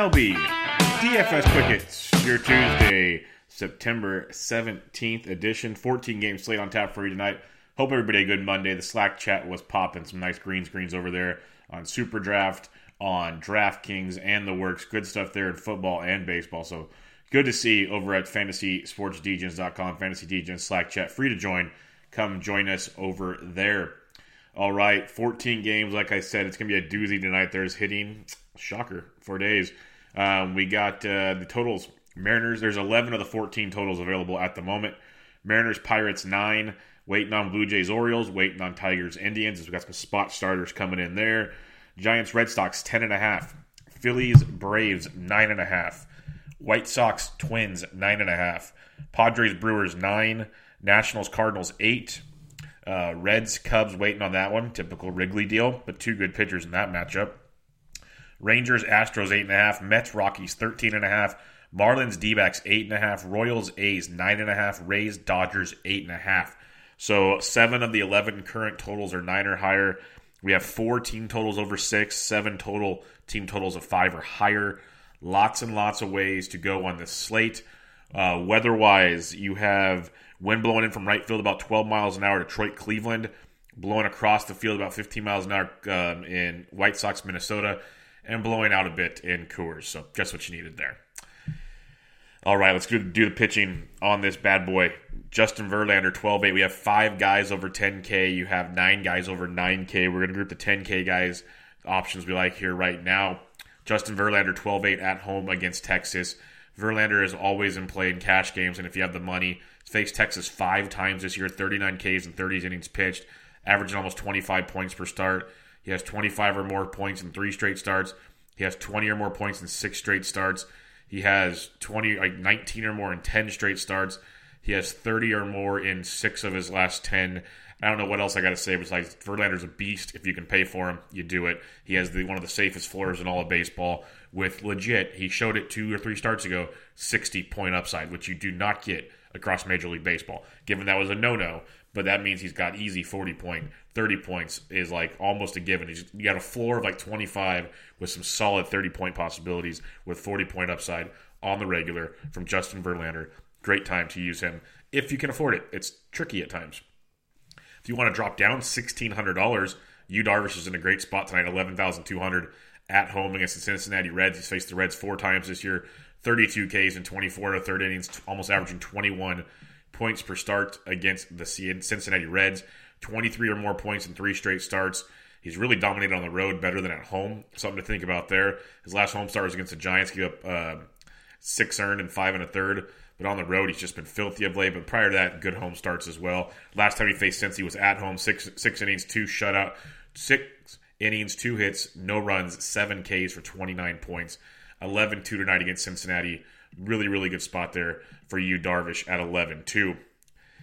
MLB DFS Quick Hits, your Tuesday, September 17th edition. 14 game slate on tap for you tonight. Hope everybody a good Monday. The Slack chat was popping. Some nice green screens over there on Super Draft, on DraftKings, and the works. Good stuff there in football and baseball. So good to see over at fantasysportsdegens.com, fantasy Degens Slack chat. Free to join. Come join us over there. All right, 14 games. Like I said, it's going to be a doozy tonight. There's hitting, shocker, four days. Um, we got uh, the totals. Mariners, there's 11 of the 14 totals available at the moment. Mariners, Pirates, 9. Waiting on Blue Jays, Orioles. Waiting on Tigers, Indians. We've got some spot starters coming in there. Giants, Red Sox, 10.5. Phillies, Braves, 9.5. White Sox, Twins, 9.5. Padres, Brewers, 9. Nationals, Cardinals, 8. Uh, Reds, Cubs waiting on that one. Typical Wrigley deal, but two good pitchers in that matchup. Rangers, Astros, 8.5. Mets, Rockies, 13.5. Marlins, D backs, 8.5. Royals, A's, 9.5. Rays, Dodgers, 8.5. So seven of the 11 current totals are 9 or higher. We have four team totals over 6, seven total team totals of 5 or higher. Lots and lots of ways to go on this slate. Uh, weather wise, you have wind blowing in from right field about 12 miles an hour, Detroit, Cleveland, blowing across the field about 15 miles an hour um, in White Sox, Minnesota, and blowing out a bit in Coors. So just what you needed there. All right, let's do, do the pitching on this bad boy. Justin Verlander, 12 8. We have five guys over 10K. You have nine guys over 9K. We're going to group the 10K guys options we like here right now. Justin Verlander, 12 8 at home against Texas. Verlander is always in play in cash games, and if you have the money, faced Texas five times this year, 39 Ks and 30 innings pitched, averaging almost 25 points per start. He has 25 or more points in three straight starts. He has 20 or more points in six straight starts. He has 20, like 19 or more in 10 straight starts. He has 30 or more in six of his last 10. I don't know what else I got to say besides Verlander's a beast. If you can pay for him, you do it. He has the, one of the safest floors in all of baseball with legit, he showed it two or three starts ago, 60 point upside, which you do not get across Major League Baseball. Given that was a no no, but that means he's got easy 40 point, 30 points is like almost a given. You got a floor of like 25 with some solid 30 point possibilities with 40 point upside on the regular from Justin Verlander. Great time to use him if you can afford it. It's tricky at times. If you want to drop down $1,600, Yu Darvish is in a great spot tonight, 11200 at home against the Cincinnati Reds. He's faced the Reds four times this year, 32 Ks in 24 to third innings, almost averaging 21 points per start against the Cincinnati Reds. 23 or more points in three straight starts. He's really dominated on the road better than at home. Something to think about there. His last home start was against the Giants. Gave up uh, six earned and five and a third. But on the road, he's just been filthy of late. But prior to that, good home starts as well. Last time he faced Cincy was at home, six six innings, two shutout, six innings, two hits, no runs, seven Ks for 29 points. 11 2 tonight against Cincinnati. Really, really good spot there for you, Darvish, at 11 2.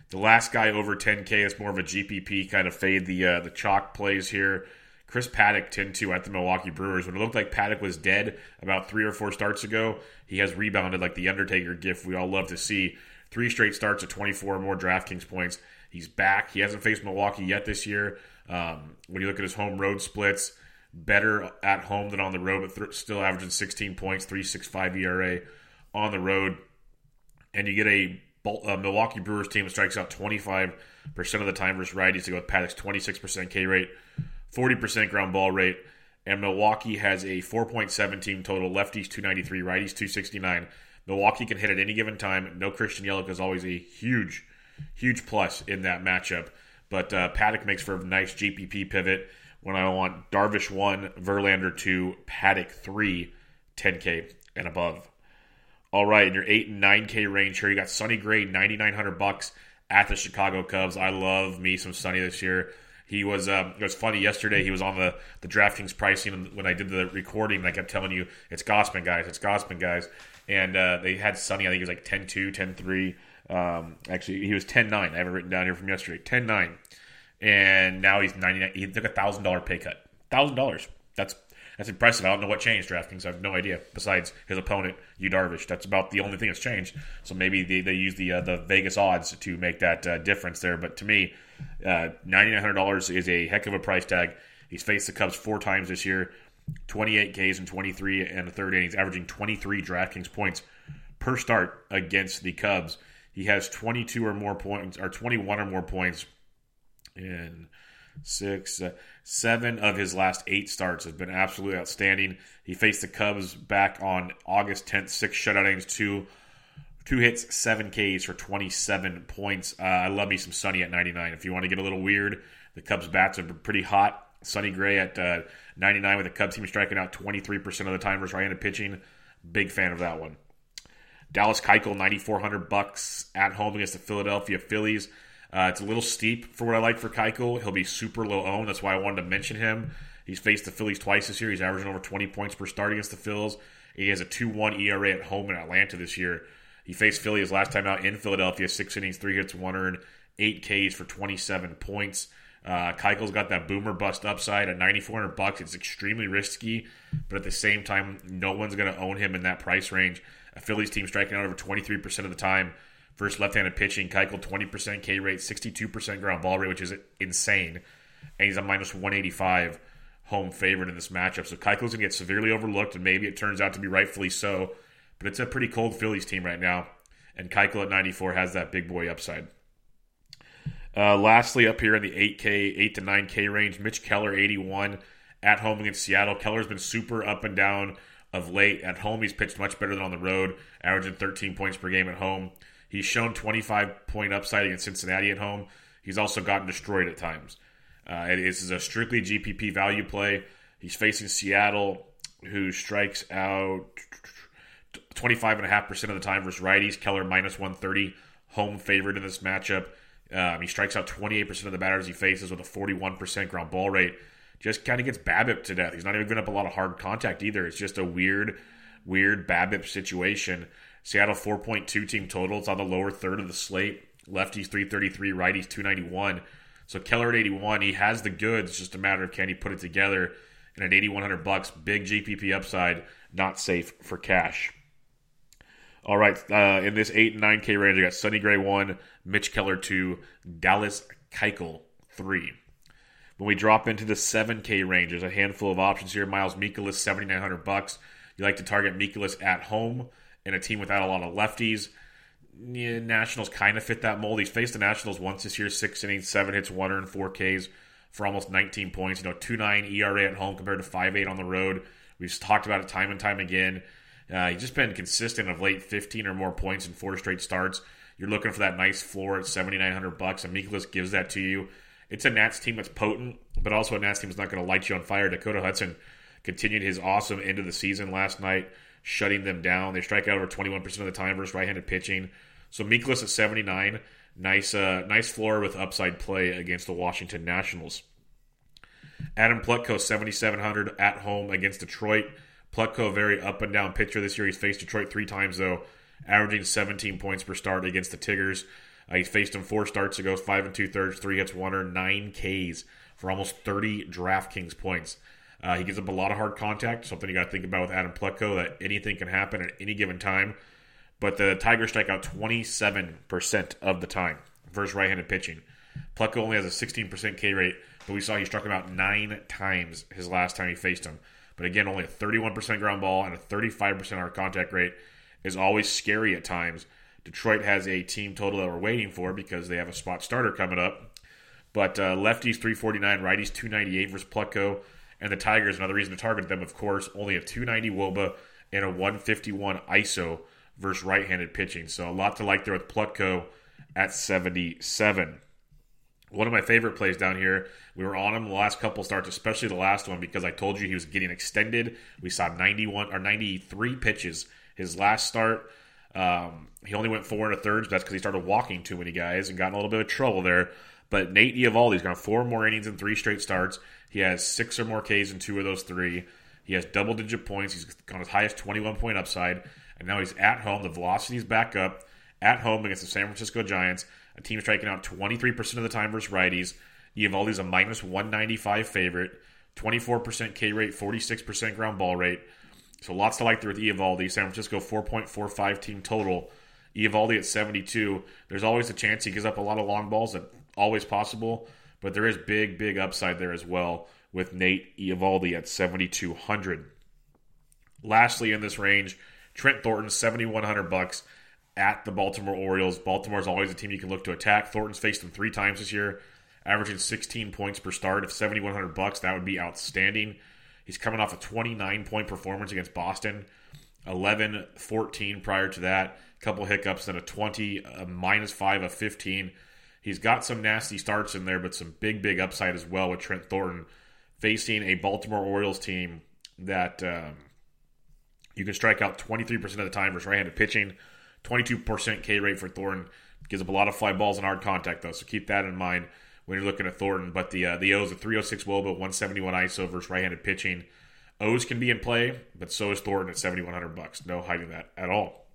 The last guy over 10K is more of a GPP kind of fade the uh, the chalk plays here. Chris Paddack 10 2 at the Milwaukee Brewers. When it looked like Paddack was dead about three or four starts ago, he has rebounded like the Undertaker gift we all love to see. Three straight starts at 24 or more DraftKings points. He's back. He hasn't faced Milwaukee yet this year. Um, when you look at his home road splits, better at home than on the road, but th- still averaging 16 points, 3.65 ERA on the road. And you get a, a Milwaukee Brewers team strikes out 25% of the time versus righties to go with Paddack's 26% K rate, 40% ground ball rate. And Milwaukee has a 4.7 team total. Lefties 293, righties 269. Milwaukee can hit at any given time. No Christian Yelich is always a huge, huge plus in that matchup. But uh, Paddack makes for a nice GPP pivot when I want Darvish 1, Verlander 2, Paddack 3, 10K and above. All right, in your 8 and 9K range here, you got Sonny Gray, 9900 bucks at the Chicago Cubs. I love me some Sonny this year. He was um, it was funny yesterday. He was on the the DraftKings pricing when I did the recording. I kept telling you it's Gausman guys, it's Gausman guys, and uh, they had Sonny. I think he was like 10-2, 10-3. Um, actually, he was 10-9. I have it written down here from yesterday. 10-9 and now he's ninety nine. He took a thousand dollar pay cut. Thousand dollars. That's that's impressive. I don't know what changed DraftKings. I have no idea. Besides his opponent, Yu Darvish, that's about the only thing that's changed. So maybe they, they use the uh, the Vegas odds to make that uh, difference there. But to me, uh, ninety nine hundred dollars is a heck of a price tag. He's faced the Cubs four times this year, twenty eight Ks and twenty three and a third innings, averaging twenty three DraftKings points per start against the Cubs. He has twenty two or more points or twenty one or more points in six, uh, seven of his last eight starts has been absolutely outstanding. He faced the Cubs back on August 10th, six shutout innings, two two hits, seven Ks for 27 points. Uh, I love me some Sonny at 99. If you want to get a little weird, the Cubs bats are pretty hot. Sonny Gray at uh, 99 with the Cubs team striking out 23% of the time versus right-handed pitching. Big fan of that one. Dallas Keuchel, 9,400 bucks at home against the Philadelphia Phillies. Uh, it's a little steep for what I like for Keuchel. He'll be super low owned. That's why I wanted to mention him. He's faced the Phillies twice this year. He's averaging over 20 points per start against the Phils. He has a 2 1 ERA at home in Atlanta this year. He faced Philly his last time out in Philadelphia, six innings, three hits, one earned, eight Ks for 27 points. Uh, Keuchel's got that boomer bust upside at 9400 bucks. It's extremely risky, but at the same time, no one's going to own him in that price range. A Phillies team striking out over 23% of the time versus left-handed pitching. Keuchel 20% K rate, 62% ground ball rate, which is insane, and he's a minus 185 home favorite in this matchup. So Keuchel's gonna get severely overlooked, and maybe it turns out to be rightfully so. But it's a pretty cold Phillies team right now, and Keuchel at 94 has that big boy upside. Uh, lastly, up here in the 8K, 8 to 9K range, Mitch Keller 81 at home against Seattle. Keller's been super up and down of late. At home, he's pitched much better than on the road, averaging 13 points per game at home. He's shown 25 point upside against Cincinnati at home. He's also gotten destroyed at times. Uh, is a strictly GPP value play. He's facing Seattle, who strikes out 25.5% of the time versus righties. Keller minus 130, home favorite in this matchup. Um, he strikes out 28% of the batters he faces with a 41% ground ball rate. Just kind of gets BABIP to death. He's not even giving up a lot of hard contact either. It's just a weird, weird BABIP situation. Seattle 4.2 team total. It's on the lower third of the slate. Lefties 333, righties 291. So Keller at 81, he has the goods. It's just a matter of can he put it together. And at 8100 bucks, big GPP upside, not safe for cash. All right, uh, in this 8 and 9K range, I got Sonny Gray 1, Mitch Keller 2, Dallas Keuchel 3. When we drop into the 7K range, there's a handful of options here. Miles Mikolas, 7900 bucks. You like to target Mikolas at home in a team without a lot of lefties. Yeah, Nationals kind of fit that mold. He's faced the Nationals once this year, six innings, seven hits, one earned, four Ks for almost 19 points. You know, two nine ERA at home compared to five eight on the road. We've talked about it time and time again. Uh, he's just been consistent of late, 15 or more points in four straight starts. You're looking for that nice floor at 7,900 bucks, and Mikolas gives that to you. It's a Nats team that's potent, but also a Nats team that's not going to light you on fire. Dakota Hudson continued his awesome end of the season last night shutting them down. They strike out over 21% of the time versus right-handed pitching. So Mikolas at 79, nice uh, nice floor with upside play against the Washington Nationals. Adam Plutko 7700 at home against Detroit. Plutko very up and down pitcher this year. He's faced Detroit three times though, averaging 17 points per start against the Tigers. Uh, he's faced them four starts ago, five and two thirds, three hits, one or nine Ks for almost 30 DraftKings points. Uh, he gives up a lot of hard contact, something you got to think about with Adam Plutko that anything can happen at any given time. But the Tigers strike out 27% of the time versus right handed pitching. Plutko only has a 16% K rate, but we saw he struck him out nine times his last time he faced him. But again, only a 31% ground ball and a 35% hard contact rate is always scary at times. Detroit has a team total that we're waiting for because they have a spot starter coming up. But uh, lefties 349, righties 298 versus Plutko. And the Tigers, another reason to target them, of course, only a 290 Woba and a 151 ISO versus right handed pitching. So a lot to like there with Plutko at 77. One of my favorite plays down here. We were on him the last couple starts, especially the last one, because I told you he was getting extended. We saw 91 or 93 pitches his last start. Um, he only went four and a third. That's because he started walking too many guys and got in a little bit of trouble there. But Nate Eovaldi's got four more innings in three straight starts. He has six or more Ks in two of those three. He has double digit points. He's got his highest 21 point upside. And now he's at home. The velocity's back up at home against the San Francisco Giants. A team striking out 23% of the time versus righties. Eovaldi's a minus 195 favorite. 24% K rate, 46% ground ball rate. So lots to like there with Eovaldi. San Francisco 4.45 team total. Eovaldi at 72. There's always a chance he gives up a lot of long balls. That always possible, but there is big, big upside there as well with Nate Eovaldi at 7,200. Lastly, in this range, Trent Thornton 7,100 bucks at the Baltimore Orioles. Baltimore is always a team you can look to attack. Thornton's faced them three times this year, averaging 16 points per start. If 7,100 bucks, that would be outstanding. He's coming off a 29 point performance against Boston, 11 14 prior to that. A couple hiccups, then a 20, a minus 5, a 15. He's got some nasty starts in there, but some big, big upside as well with Trent Thornton facing a Baltimore Orioles team that um, you can strike out 23% of the time versus right handed pitching. 22% K rate for Thornton. Gives up a lot of fly balls and hard contact, though, so keep that in mind when you're looking at Thornton. But the uh, the O's a 306 Woba, 171 ISO versus right-handed pitching. O's can be in play, but so is Thornton at 7100 bucks. No hiding that at all.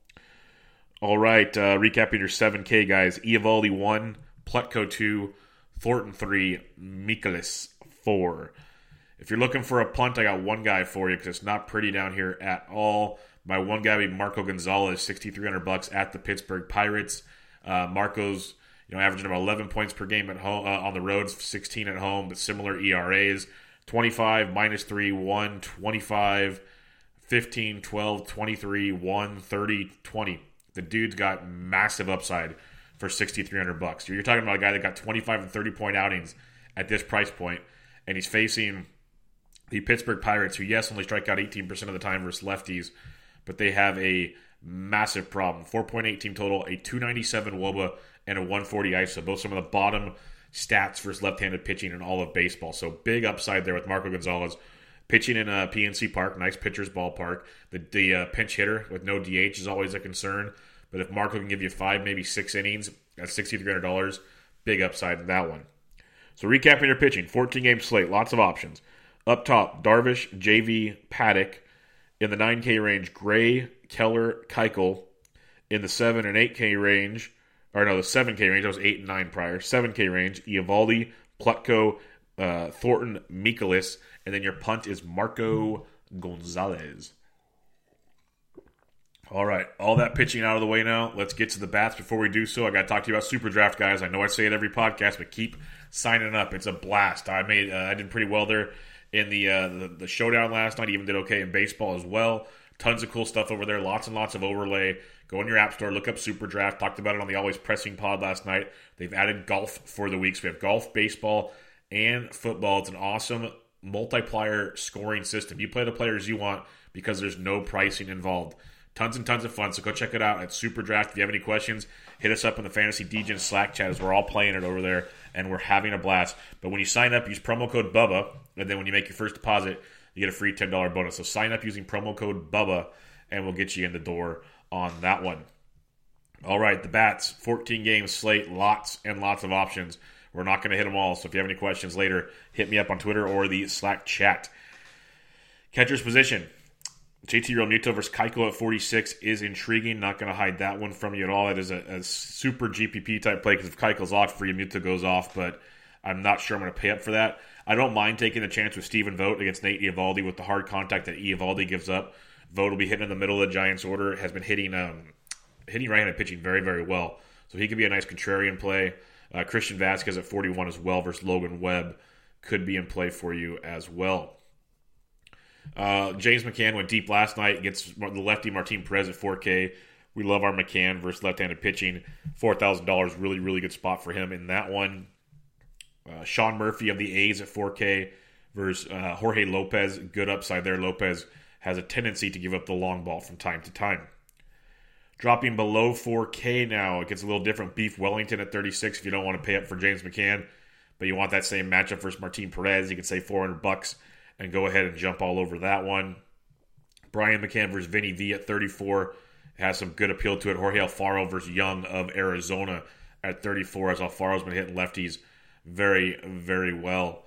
All right, uh, recapping your 7K guys: Eovaldi one, Plutko two, Thornton three, Mikolas four. If you're looking for a punt, I got one guy for you because it's not pretty down here at all. My one guy be Marco Gonzalez, 6,300 bucks at the Pittsburgh Pirates. Uh, Marco's you know, averaging about 11 points per game at home uh, on the road, 16 at home, but similar ERAs 25, minus 3, 1, 25, 15, 12, 23, 1, 30, 20. The dude's got massive upside for 6300 bucks. You're talking about a guy that got 25 and 30 point outings at this price point, and he's facing the Pittsburgh Pirates, who, yes, only strike out 18% of the time versus lefties, but they have a massive problem. 4.8 team total, a 297 Woba, and a 140 ISO. Both some of the bottom stats versus left-handed pitching in all of baseball. So big upside there with Marco Gonzalez pitching in a PNC Park, nice pitcher's ballpark. The, the uh, pinch hitter with no DH is always a concern. But if Marco can give you five, maybe six innings at $6,300, big upside in that one. So recapping your pitching, 14 game slate, lots of options. Up top, Darvish, JV, Paddack. In the 9K range, Gray, Keller, Keuchel. In the 7 and 8K range, or no, the 7K range, that was 8 and 9 prior. 7K range, Eovaldi, Plutko, uh, Thornton, Mikolas, and then your punt is Marco Gonzalez. All right, all that pitching out of the way now. Let's get to the bats. Before we do so, I got to talk to you about Super Draft, guys. I know I say it every podcast, but keep signing up. It's a blast. I made, uh, I did pretty well there in the, uh, the the showdown last night. Even did okay in baseball as well. Tons of cool stuff over there. Lots and lots of overlay. Go in your app store, look up Super Draft. Talked about it on the Always Pressing pod last night. They've added golf for the weeks. We have golf, baseball, and football. It's an awesome multiplier scoring system. You play the players you want because there's no pricing involved. Tons and tons of fun. So go check it out at Super Draft. If you have any questions, hit us up in the Fantasy DJ Slack chat as we're all playing it over there and we're having a blast. But when you sign up, use promo code BUBBA, and then when you make your first deposit, you get a free $10 bonus. So sign up using promo code BUBBA, and we'll get you in the door on that one. All right, the bats, 14 games slate, lots and lots of options. We're not going to hit them all, so if you have any questions later, hit me up on Twitter or the Slack chat. Catcher's position. JT Realmuto versus Keuchel at 46 is intriguing. Not going to hide that one from you at all. That is a, a super GPP type play because if Keuchel's off, Realmuto goes off. But I'm not sure I'm going to pay up for that. I don't mind taking the chance with Stephen Vogt against Nate Eovaldi with the hard contact that Eovaldi gives up. Vogt will be hitting in the middle of the Giants' order. Has been hitting um, hitting right-handed pitching very very well, so he could be a nice contrarian play. Uh, Christian Vazquez at 41 as well versus Logan Webb could be in play for you as well. Uh, James McCann went deep last night against the lefty Martin Perez at 4K. We love our McCann versus left-handed pitching. Four thousand dollars, really, really good spot for him in that one. Uh, Sean Murphy of the A's at 4K versus uh, Jorge Lopez. Good upside there. Lopez has a tendency to give up the long ball from time to time. Dropping below 4K now, it gets a little different. Beef Wellington at 36 if you don't want to pay up for James McCann, but you want that same matchup versus Martin Perez. You could say 400 bucks and go ahead and jump all over that one. Brian McCann versus Vinny V at 34 has some good appeal to it. Jorge Alfaro versus Young of Arizona at 34, as Alfaro's been hitting lefties very, very well.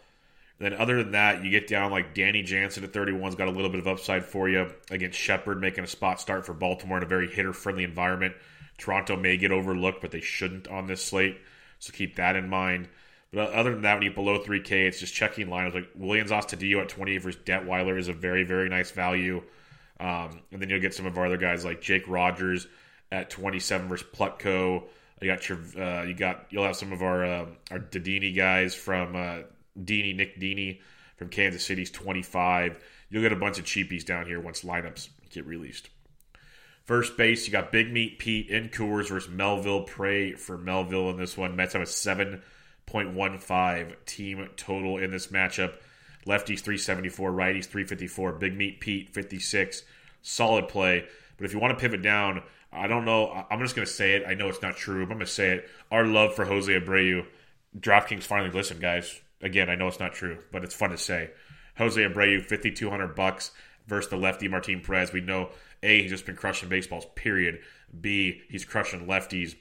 Then, other than that, you get down like Danny Jansen at 31's got a little bit of upside for you against Shepherd, making a spot start for Baltimore in a very hitter friendly environment. Toronto may get overlooked, but they shouldn't on this slate, so keep that in mind. But other than that, when you below 3K, it's just checking lines. like Willians Astudillo at 28 versus Detwiler is a very, very nice value. Um, and then you'll get some of our other guys like Jake Rogers at 27 versus Plutko. You got your, uh, you got, you'll have some of our uh, our Dedini guys from uh, Dini, Nick Dini from Kansas City's 25. You'll get a bunch of cheapies down here once lineups get released. First base, you got Big Meat Pete in Coors versus Melville. Pray for Melville in this one. Mets have a 7.15 team total in this matchup. Lefties 374, righties 354. Big Meat Pete 56. Solid play. But if you want to pivot down, I don't know. I'm just going to say it. I know it's not true, but I'm going to say it. Our love for Jose Abreu. DraftKings finally listen, guys. Again, I know it's not true, but it's fun to say. Jose Abreu, 5200 bucks versus the lefty Martin Perez. We know A, he's just been crushing baseballs, period. B, he's crushing lefties.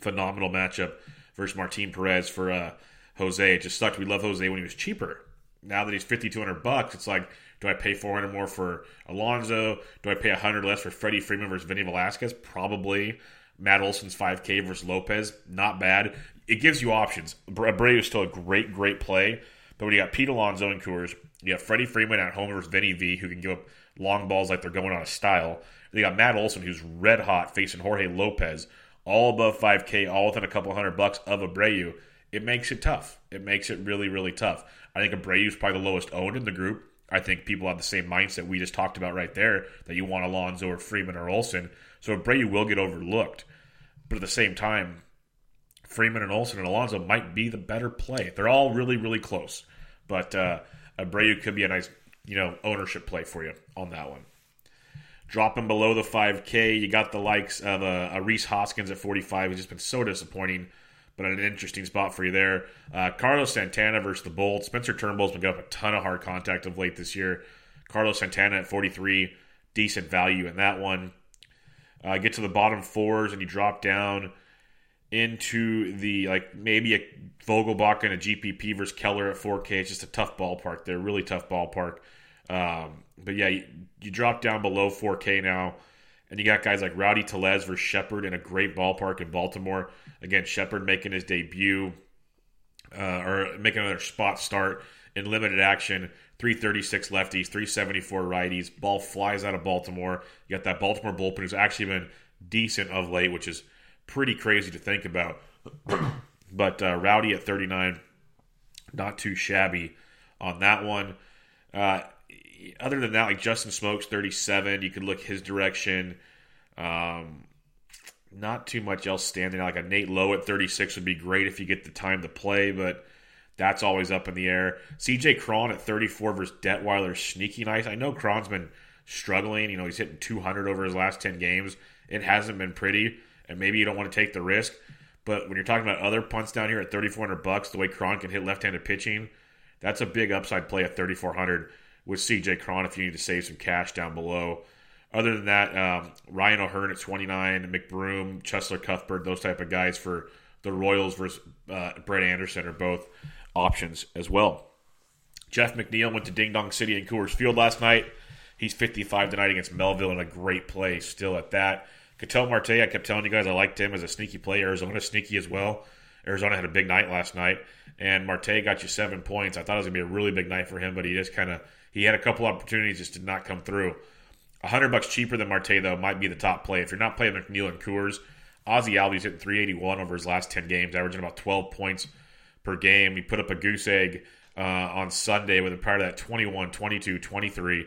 Phenomenal matchup versus Martin Perez for uh, Jose. It just sucked. We love Jose when he was cheaper. Now that he's 5200 bucks it's like do i pay 400 more for alonso? Do i pay 100 less for freddie freeman versus vinny velasquez? Probably. Matt olson's 5k versus lopez? Not bad. It gives you options. Abreu is still a great great play but when you got pete alonso and coors you have freddie freeman at home versus vinny v who can give up long balls like they're going on a style. They got matt olson who's red hot facing jorge lopez all above 5k all within a couple hundred bucks of abreu it makes it tough. It makes it really, really tough. I think Abreu is probably the lowest owned in the group. I think people have the same mindset we just talked about right there that you want Alonso or Freeman or Olson. So Abreu will get overlooked. But at the same time, Freeman and Olson and Alonso might be the better play. They're all really, really close. But uh, Abreu could be a nice, you know, ownership play for you on that one. Dropping below the 5K, you got the likes of uh, a Rhys Hoskins at 45, who's just been so disappointing but an interesting spot for you there. Uh, Carlos Santana versus the Bolts. Spencer Turnbull's been getting up a ton of hard contact of late this year. Carlos Santana at 43, decent value in that one. Uh, get to the bottom fours and you drop down into the like maybe a Vogelbach and a GPP versus Keller at 4K. It's just a tough ballpark there, really tough ballpark. Um, but yeah, you, you drop down below 4K now. And you got guys like Rowdy Tellez versus Shepherd in a great ballpark in Baltimore. Again, Shepherd making his debut uh, or making another spot start in limited action. 336 lefties, 374 righties. Ball flies out of Baltimore. You got that Baltimore bullpen who's actually been decent of late, which is pretty crazy to think about. but uh, Rowdy at 39, not too shabby on that one. Uh, other than that, like Justin Smoak's, 37, you could look his direction. Um, not too much else standing. Like a Nate Lowe at 36 would be great if you get the time to play, but that's always up in the air. CJ Cron at 34 versus Detwiler, sneaky nice. I know Cron's been struggling. You know, he's hitting 200 over his last 10 games. It hasn't been pretty, and maybe you don't want to take the risk. But when you're talking about other punts down here at 3,400 bucks, the way Cron can hit left-handed pitching, that's a big upside play at 3,400 with CJ Cron if you need to save some cash down below. Other than that, um, Ryan O'Hearn at 29, McBroom, Cheslor Cuthbert, those type of guys for the Royals versus uh, Brett Anderson are both options as well. Jeff McNeil went to Ding Dong City in Coors Field last night. He's 55 tonight against Melville in a great play still at that. Ketel Marte, I kept telling you guys I liked him as a sneaky play. Arizona sneaky as well. Arizona had a big night last night, and Marte got you seven points. I thought it was gonna be a really big night for him, but he just kind of he had a couple opportunities, just did not come through. A hundred bucks cheaper than Marte though might be the top play if you're not playing McNeil and Coors. Ozzy Albies hitting 381 over his last 10 games, averaging about 12 points per game. He put up a goose egg uh, on Sunday with a prior to that 21, 22, 23.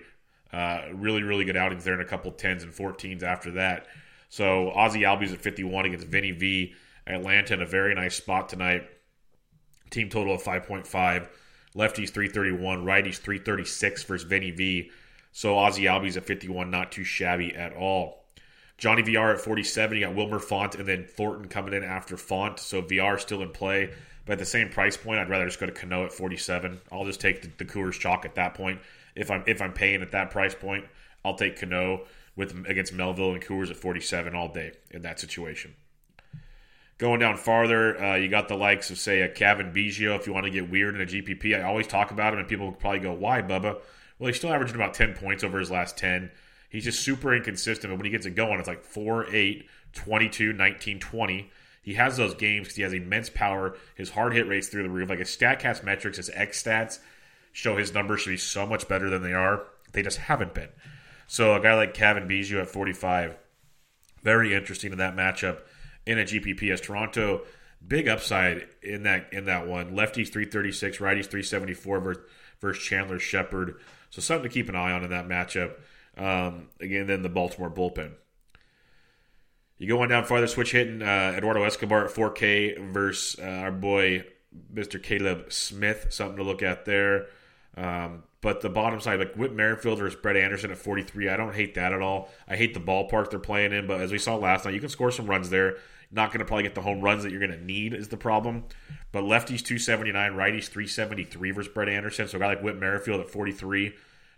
Uh, really, really good outings there and a couple 10s and 14s after that. So Ozzy Albies at 51 against Vinny V. Atlanta in a very nice spot tonight. Team total of 5.5. Lefties 331, righties 336 versus Vinny V. So Ozzy Albies at 51, not too shabby at all. Johnny VR at 47. You got Wilmer Font and then Thornton coming in after Font. So VR still in play. But at the same price point, I'd rather just go to Cano at 47. I'll just take the, the Coors chalk at that point. If I'm if I'm paying at that price point, I'll take Cano with against Melville and Coors at 47 all day in that situation. Going down farther, uh, you got the likes of say a Cavan Biggio. If you want to get weird in a GPP, I always talk about him, and people probably go, "Why, Bubba?" Well, he's still averaging about 10 points over his last 10. He's just super inconsistent, but when he gets it going, it's like 4, 8, 22, 19, 20. He has those games because he has immense power. His hard hit rates through the roof. Like his StatCast metrics, his X stats show his numbers should be so much better than they are. They just haven't been. So a guy like Cavan Biggio at 45, very interesting in that matchup in a GPP as Toronto big upside in that in that one. Lefties 336, righties 374 versus, versus Chandler Shepherd. So something to keep an eye on in that matchup. Um, again, then the Baltimore bullpen. You go on down farther, switch hitting uh, Eduardo Escobar at 4K versus uh, our boy Mr. Caleb Smith. Something to look at there. Um, but the bottom side, like Whit Merrifield versus Brett Anderson at 43, I don't hate that at all. I hate the ballpark they're playing in, but as we saw last night, you can score some runs there. Not going to probably get the home runs that you're going to need is the problem. But lefties 279, righties 373 versus Brett Anderson. So a guy like Whit Merrifield at 43,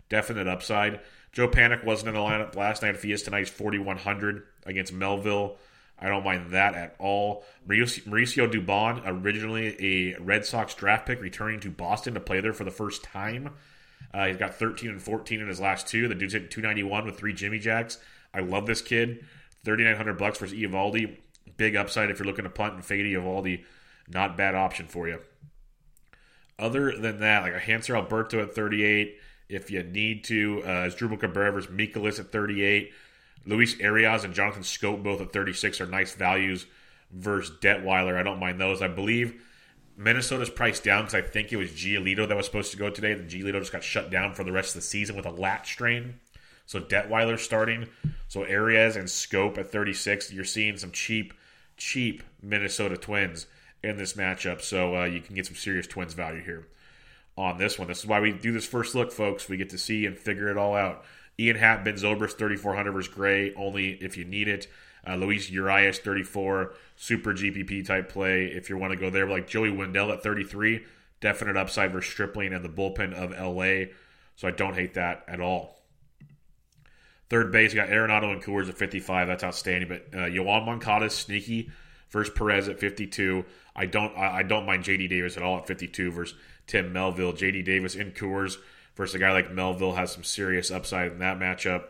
definite upside. Joe Panik wasn't in the lineup last night. If he is tonight, he's 4,100 against Melville. I don't mind that at all. Mauricio, Dubon, originally a Red Sox draft pick, returning to Boston to play there for the first time. Uh, he's got 13 and 14 in his last two. The dude's hitting 291 with three Jimmy Jacks. I love this kid. 3,900 bucks versus Eovaldi. Big upside if you're looking to punt and fade Eovaldi. Not bad option for you. Other than that, like a Hanser Alberto at 38, if you need to, uh, Drupal Cabrera versus Mikolas at 38. Luis Arraez and Jonathan Schoop both at 36 are nice values versus Detwiler. I don't mind those. I believe Minnesota's priced down because I think it was Giolito that was supposed to go today. The Giolito just got shut down for the rest of the season with a lat strain. So Detwiler starting. So Arraez and Schoop at 36. You're seeing some cheap, cheap Minnesota Twins in this matchup. So uh, you can get some serious Twins value here on this one. This is why we do this first look, folks. We get to see and figure it all out. Ian Happ, Ben Zobrist, 3,400 versus Gray, only if you need it. Uh, Luis Urias, 34, super GPP type play if you want to go there. Like Joey Wendle at 33, definite upside versus Stripling and the bullpen of LA. So I don't hate that at all. Third base, you got Arenado and Coors at 55. That's outstanding. But uh, Yoan Moncada is sneaky versus Perez at 52. I don't I, I don't mind JD Davis at all at 52 versus Tim Melville. JD Davis in Coors versus a guy like Melville has some serious upside in that matchup.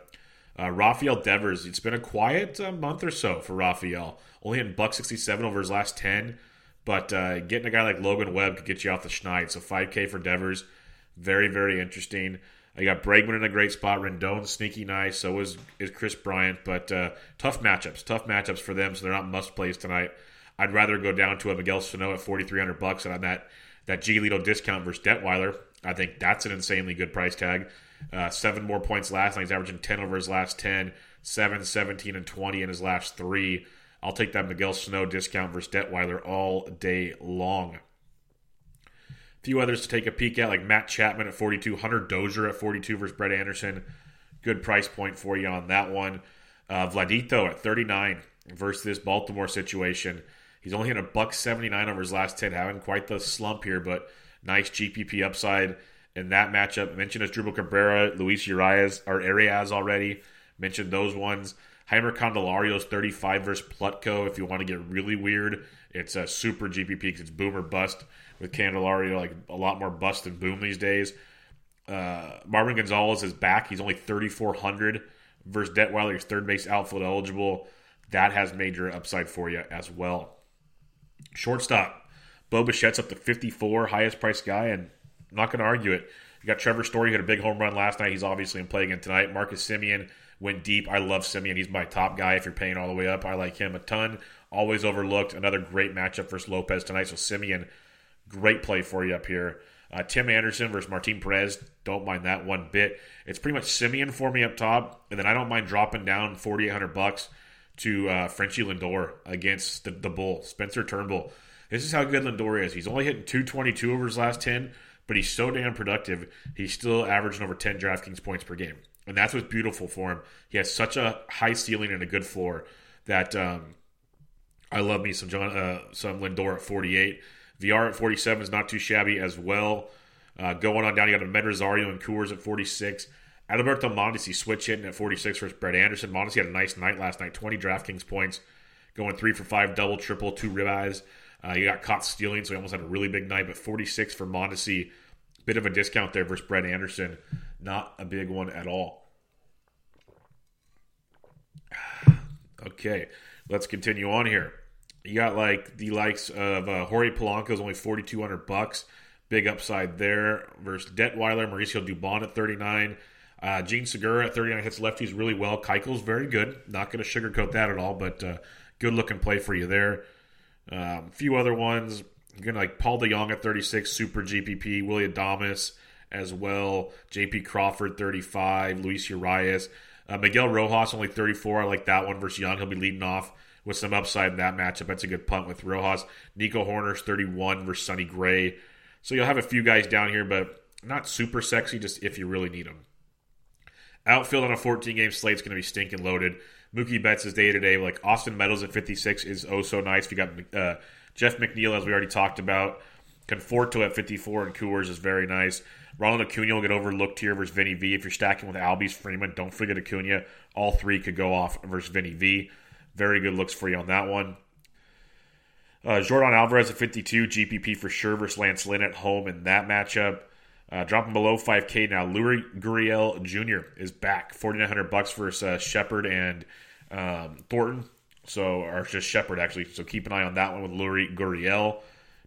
Uh, Rafael Devers, it's been a quiet uh, month or so for Rafael. Only in buck 67 over his last 10, but uh, getting a guy like Logan Webb could get you off the schneid. So 5K for Devers, very, very interesting. You got Bregman in a great spot. Rendon sneaky nice. So is is Kris Bryant. But uh, tough matchups. Tough matchups for them. So they're not must plays tonight. I'd rather go down to a Miguel Sano at 4,300 bucks and on that that Giolito discount versus Detwiler. I think that's an insanely good price tag. Uh, seven more points last night. He's averaging 10 over his last 10, 7, 17, and 20 in his last three. I'll take that Miguel Sano discount versus Detwiler all day long. Few others to take a peek at, like Matt Chapman at 42, Hunter Dozier at 42 versus Brett Anderson. Good price point for you on that one. Uh, Vladito at 39 versus this Baltimore situation. He's only hit a buck 79 over his last 10, having quite the slump here, but nice GPP upside in that matchup. Mentioned Asdrubal Cabrera, Luis Urias, or Arraez already. Mentioned those ones. Jeimer Candelario's 35 versus Plutko. If you want to get really weird, it's a super GPP because it's boom or bust with Candelario, like a lot more bust than boom these days. Uh, Marwin Gonzalez is back. He's only 3,400 versus Detwiler. He's third base outfield eligible. That has major upside for you as well. Shortstop. Bo Bichette's up to 54, highest priced guy, and I'm not going to argue it. You got Trevor Story, who had a big home run last night. He's obviously in play again tonight. Marcus Semien went deep. I love Semien. He's my top guy if you're paying all the way up. I like him a ton. Always overlooked. Another great matchup versus Lopez tonight. So Semien, great play for you up here. Uh, Tim Anderson versus Martin Perez. Don't mind that one bit. It's pretty much Semien for me up top, and then I don't mind dropping down 4,800 bucks to uh, Frenchy Lindor against the, the Bull, Spencer Turnbull. This is how good Lindor is. He's only hitting 222 over his last 10, but he's so damn productive. He's still averaging over 10 DraftKings points per game. And that's what's beautiful for him. He has such a high ceiling and a good floor that um, I love me some John, uh, some Lindor at 48. VR at 47 is not too shabby as well. Uh, going on down, you got a Med Rosario and Coors at 46. Alberto Mondesi switch hitting at 46 versus Brett Anderson. Mondesi had a nice night last night, 20 DraftKings points, going three for five, double, triple, two ribeyes. Uh, he got caught stealing, so he almost had a really big night. But 46 for Mondesi, bit of a discount there versus Brett Anderson. Not a big one at all. okay, let's continue on here. You got like the likes of uh, Jorge Polanco is only 4,200 bucks. Big upside there versus Detwiler, Mauricio Dubon at 39. Uh, Jean Segura at 39 hits lefties really well. Keuchel's very good. Not going to sugarcoat that at all, but uh, good looking play for you there. A um, few other ones. You're going to like Paul DeJong at 36, Super GPP, Willy Adames as well, JP Crawford 35, Luis Urias. Uh, Miguel Rojas only 34. I like that one versus Young. He'll be leading off with some upside in that matchup. That's a good punt with Rojas. Nico Hoerner's 31 versus Sonny Gray. So you'll have a few guys down here, but not super sexy, just if you really need them. Outfield on a 14 game slate is going to be stinking loaded. Mookie Betts is day to day. Like Austin Meadows at 56 is oh so nice. We got uh, Jeff McNeil, as we already talked about. Conforto at 54 and Coors is very nice. Ronald Acuna will get overlooked here versus Vinny V. If you're stacking with Albies Freeman, don't forget Acuna. All three could go off versus Vinny V. Very good looks for you on that one. Uh, Yordan Alvarez at 52, GPP for sure versus Lance Lynn at home in that matchup. Uh, dropping below 5K now. Louis Gurriel Jr. is back, 4900 bucks versus uh, Shepherd and um, Thornton. So, or just Shepherd actually. So keep an eye on that one with Louis Gurriel.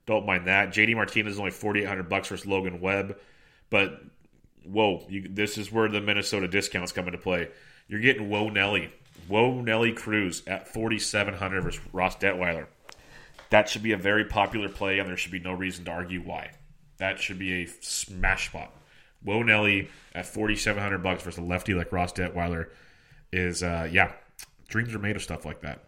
Don't mind that. JD Martinez is only 4800 bucks versus Logan Webb. But whoa, you, this is where the Minnesota discounts come into play. You're getting Whoa Nelly, Whoa Nelly Cruz at 4700 versus Ross Detwiler. That should be a very popular play, and there should be no reason to argue why. That should be a smash spot. Whoa Nelly at 4700 bucks versus a lefty like Ross Detwiler is, uh, yeah, dreams are made of stuff like that.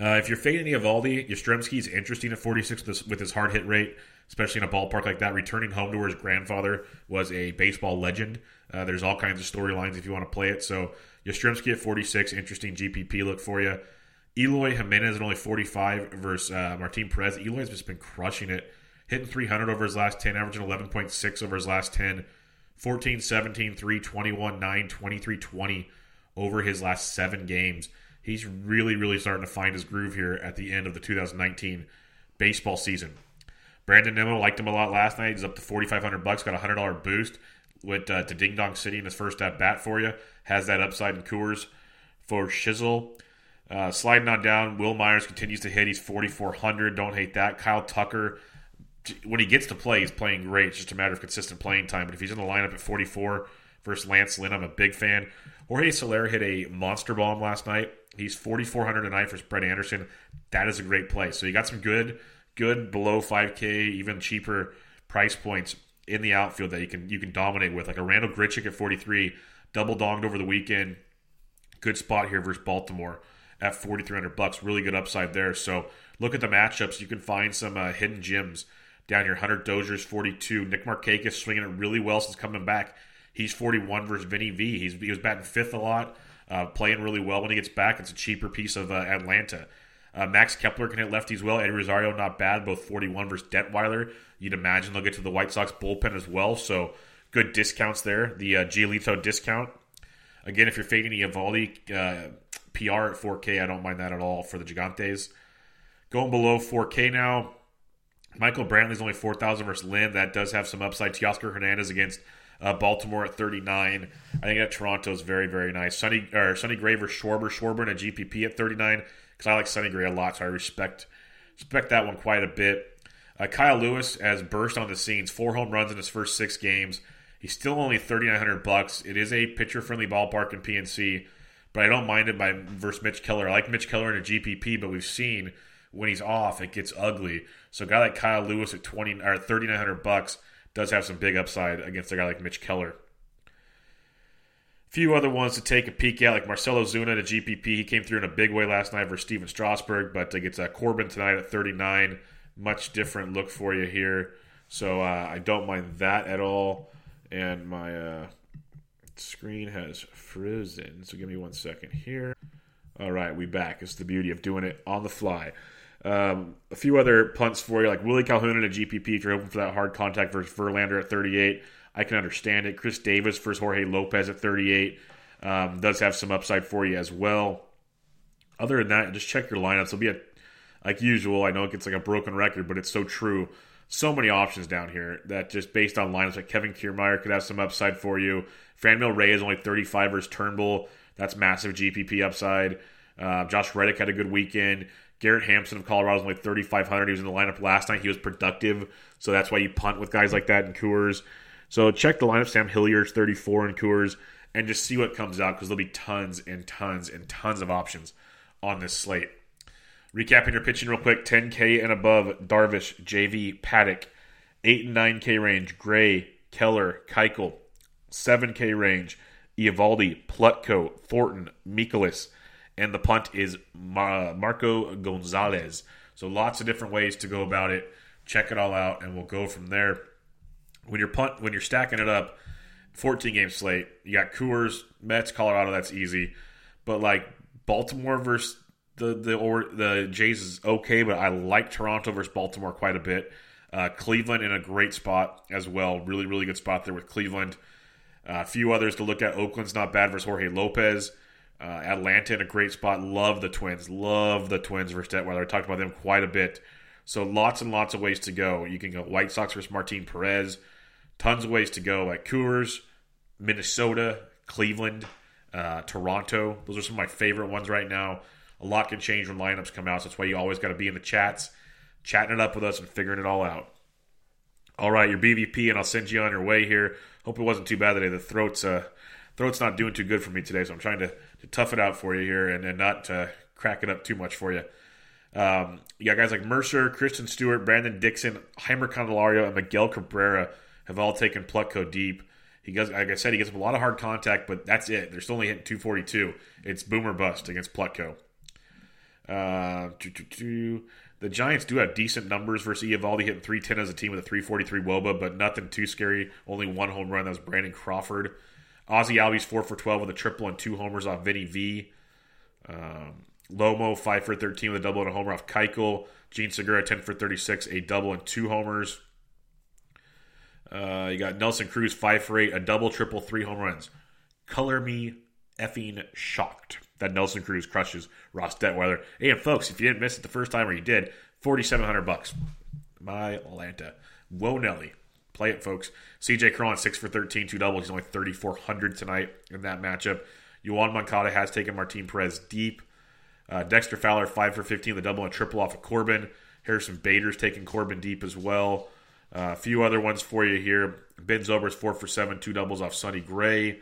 Uh, if you're fading Yastrzemski is interesting at 46 with his, with his hard hit rate especially in a ballpark like that. Returning home to where his grandfather was a baseball legend. Uh, there's all kinds of storylines if you want to play it. So Yastrzemski at 46, interesting GPP look for you. Eloy Jimenez at only 45 versus uh, Martin Perez. Eloy's just been crushing it, hitting 300 over his last 10, averaging 11.6 over his last 10, 14, 17, 3, 21, 9, 23, 20 over his last seven games. He's really, really starting to find his groove here at the end of the 2019 baseball season. Brandon Nimmo liked him a lot last night. He's up to forty five hundred bucks. Got a hundred dollar boost with uh, to Ding Dong City in his first at bat for you. Has that upside in Coors for Shizzle. Uh, sliding on down, Wil Myers continues to hit. He's forty four hundred. Don't hate that. Kyle Tucker, when he gets to play, he's playing great. It's just a matter of consistent playing time. But if he's in the lineup at forty four versus Lance Lynn, I'm a big fan. Jorge Soler hit a monster bomb last night. He's 4,400 tonight for Brett Anderson. That is a great play. So you got some good good below 5K, even cheaper price points in the outfield that you can you can dominate with, like a Randall Grichuk at 43, double donged over the weekend. Good spot here versus Baltimore at 4,300 bucks. Really good upside there. So look at the matchups. You can find some uh, hidden gems down here. Hunter Dozier's 42. Nick Markakis swinging it really well since coming back. He's 41 versus Vinny V. He's, he was batting fifth a lot, uh, playing really well when he gets back. It's a cheaper piece of uh, Atlanta. Uh, Max Kepler can hit lefties well. Eddie Rosario not bad, both 41 versus Detwiler. You'd imagine they'll get to the White Sox bullpen as well, so good discounts there. The uh, Giolito discount. Again, if you're fading Eovaldi, uh, PR at 4K, I don't mind that at all for the Gigantes. Going below 4K now, Michael Brantley's only 4,000 versus Lynn. That does have some upside. Teoscar Hernandez against uh, Baltimore at 39. I think that Toronto is very, very nice. Sunny or Sonny Graver, Schwarber, Schwarber, and a GPP at 39 because I like Sonny Gray a lot, so I respect respect that one quite a bit. Uh, Kyle Lewis has burst on the scenes, four home runs in his first six games. He's still only thirty nine hundred bucks. It is a pitcher friendly ballpark in PNC, but I don't mind it by versus Mitch Keller. I like Mitch Keller in a GPP, but we've seen when he's off, it gets ugly. So a guy like Kyle Lewis at twenty or thirty nine hundred bucks does have some big upside against a guy like Mitch Keller. Few other ones to take a peek at, like Marcell Ozuna at GPP. He came through in a big way last night versus Stephen Strasburg, but gets uh, Corbin tonight at 39. Much different look for you here. So uh, I don't mind that at all. And my uh, screen has frozen. So give me one second here. All right, we back. It's the beauty of doing it on the fly. Um, a few other punts for you, like Willie Calhoun at a GPP if you're hoping for that hard contact versus Verlander at 38. I can understand it. Chris Davis versus Jorge Lopez at 38 um, does have some upside for you as well. Other than that, just check your lineups. It'll be a, like usual. I know it gets like a broken record, but it's so true. So many options down here that just based on lineups, like Kevin Kiermaier could have some upside for you. Franmil Reyes is only 35 versus Turnbull. That's massive GPP upside. Uh, Josh Reddick had a good weekend. Garrett Hampson of Colorado is only 3,500. He was in the lineup last night. He was productive, so that's why you punt with guys like that in Coors. So check the lineup. Sam Hilliard's 34 in Coors, and just see what comes out because there'll be tons and tons and tons of options on this slate. Recapping your pitching real quick: 10K and above, Darvish, JV, Paddack, 8 and 9K range, Gray, Keller, Keuchel, 7K range, Eovaldi, Plutko, Thornton, Mikolas and the punt is Marco Gonzalez. So lots of different ways to go about it. Check it all out, and we'll go from there. When you're punt, when you're stacking it up, 14 game slate. You got Coors, Mets, Colorado. That's easy, but like Baltimore versus the the or the Jays is okay, but I like Toronto versus Baltimore quite a bit. Uh, Cleveland in a great spot as well. Really, really good spot there with Cleveland. Uh, a few others to look at. Oakland's not bad versus Jorge Lopez. Uh, Atlanta in a great spot. Love the Twins. Love the Twins versus Detwiler. I talked about them quite a bit. So lots and lots of ways to go. You can go White Sox versus Martin Perez. Tons of ways to go. at Coors, Minnesota, Cleveland, uh, Toronto. Those are some of my favorite ones right now. A lot can change when lineups come out. So that's why you always got to be in the chats, chatting it up with us and figuring it all out. All right, your BVP, and I'll send you on your way here. Hope it wasn't too bad today. The throat's uh, throat's not doing too good for me today, so I'm trying to to tough it out for you here and, and not to crack it up too much for you. Um, you got guys like Mercer, Christin Stewart, Brandon Dixon, Jeimer Candelario, and Miguel Cabrera have all taken Plutko deep. He does, like I said, he gets a lot of hard contact, but that's it. They're still only hitting 242. It's boomer bust against Plutko. Uh, the Giants do have decent numbers versus Eovaldi hitting 310 as a team with a 343 Woba, but nothing too scary. Only one home run. That was Brandon Crawford. Ozzy Albies four for twelve with a triple and two homers off Vinny V. Um, Lomo five for thirteen with a double and a homer off Keuchel. Jean Segura ten for thirty six, a double and two homers. Uh, you got Nelson Cruz five for eight, a double, triple, three home runs. Color me effing shocked that Nelson Cruz crushes Ross Detwiler. Hey, and folks, if you didn't miss it the first time or you did, forty seven hundred bucks. My Atlanta. Whoa, Nelly. Play it, folks. CJ Cron, 6 for 13, two doubles. He's only 3,400 tonight in that matchup. Yoan Moncada has taken Martin Perez deep. Uh, Dexter Fowler, 5 for 15, the double and triple off of Corbin. Harrison Bader's taking Corbin deep as well. Uh, a few other ones for you here. Ben Zobrist, 4 for 7, two doubles off Sonny Gray.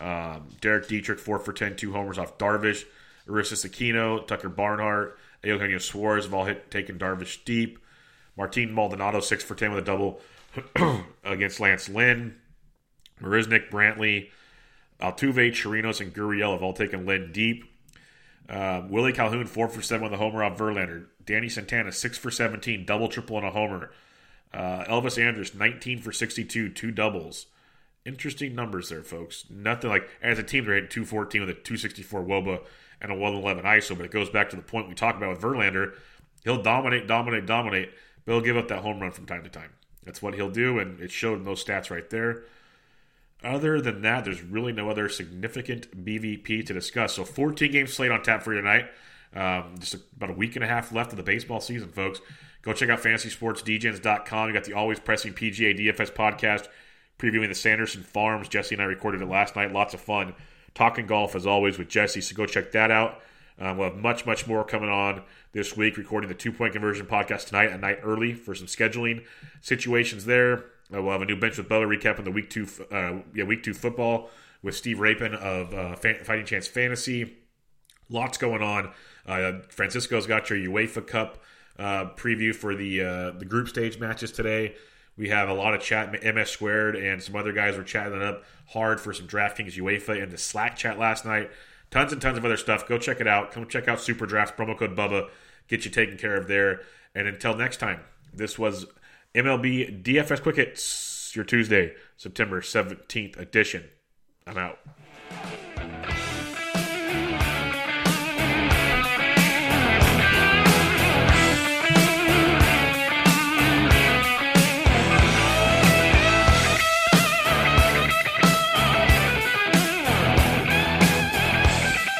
Um, Derek Dietrich, 4 for 10, two homers off Darvish. Aristides Aquino, Tucker Barnhart, Eugenio Suarez have all hit, taken Darvish deep. Martin Maldonado, 6 for 10 with a double against Lance Lynn. Marisnick, Brantley, Altuve, Chirinos, and Gurriel have all taken Lynn deep. Uh, Willie Calhoun, 4 for 7 with a homer off Verlander. Danny Santana, 6 for 17, double, triple, and a homer. Uh, Elvis Andrus, 19 for 62, two doubles. Interesting numbers there, folks. Nothing like, as a team, they're hitting 214 with a 264 Woba and a 111 ISO, but it goes back to the point we talked about with Verlander. He'll dominate, dominate, dominate, but he'll give up that home run from time to time. That's what he'll do, and it showed in those stats right there. Other than that, there's really no other significant BVP to discuss. So 14 game slate on tap for you tonight. Um, just about a week and a half left of the baseball season, folks. Go check out fantasysportsdegens.com. You got the always pressing PGA DFS podcast previewing the Sanderson Farms. Jesse and I recorded it last night. Lots of fun. Talking golf as always with Jesse. So go check that out. Um, we'll have much, much more coming on this week. Recording the two point conversion podcast tonight, a night early for some scheduling situations there. Uh, we'll have a new bench with Bella recapping the week two, uh, yeah, week two football with Steve Rapin of uh, Fighting Chance Fantasy. Lots going on. Uh, Francisco's got your UEFA Cup uh, preview for the uh, the group stage matches today. We have a lot of chat. MS squared and some other guys were chatting up hard for some DraftKings UEFA and the Slack chat last night. Tons and tons of other stuff. Go check it out. Come check out Super Drafts promo code Bubba. Get you taken care of there. And until next time, this was MLB DFS Quick Hits, your Tuesday, September 17th edition. I'm out.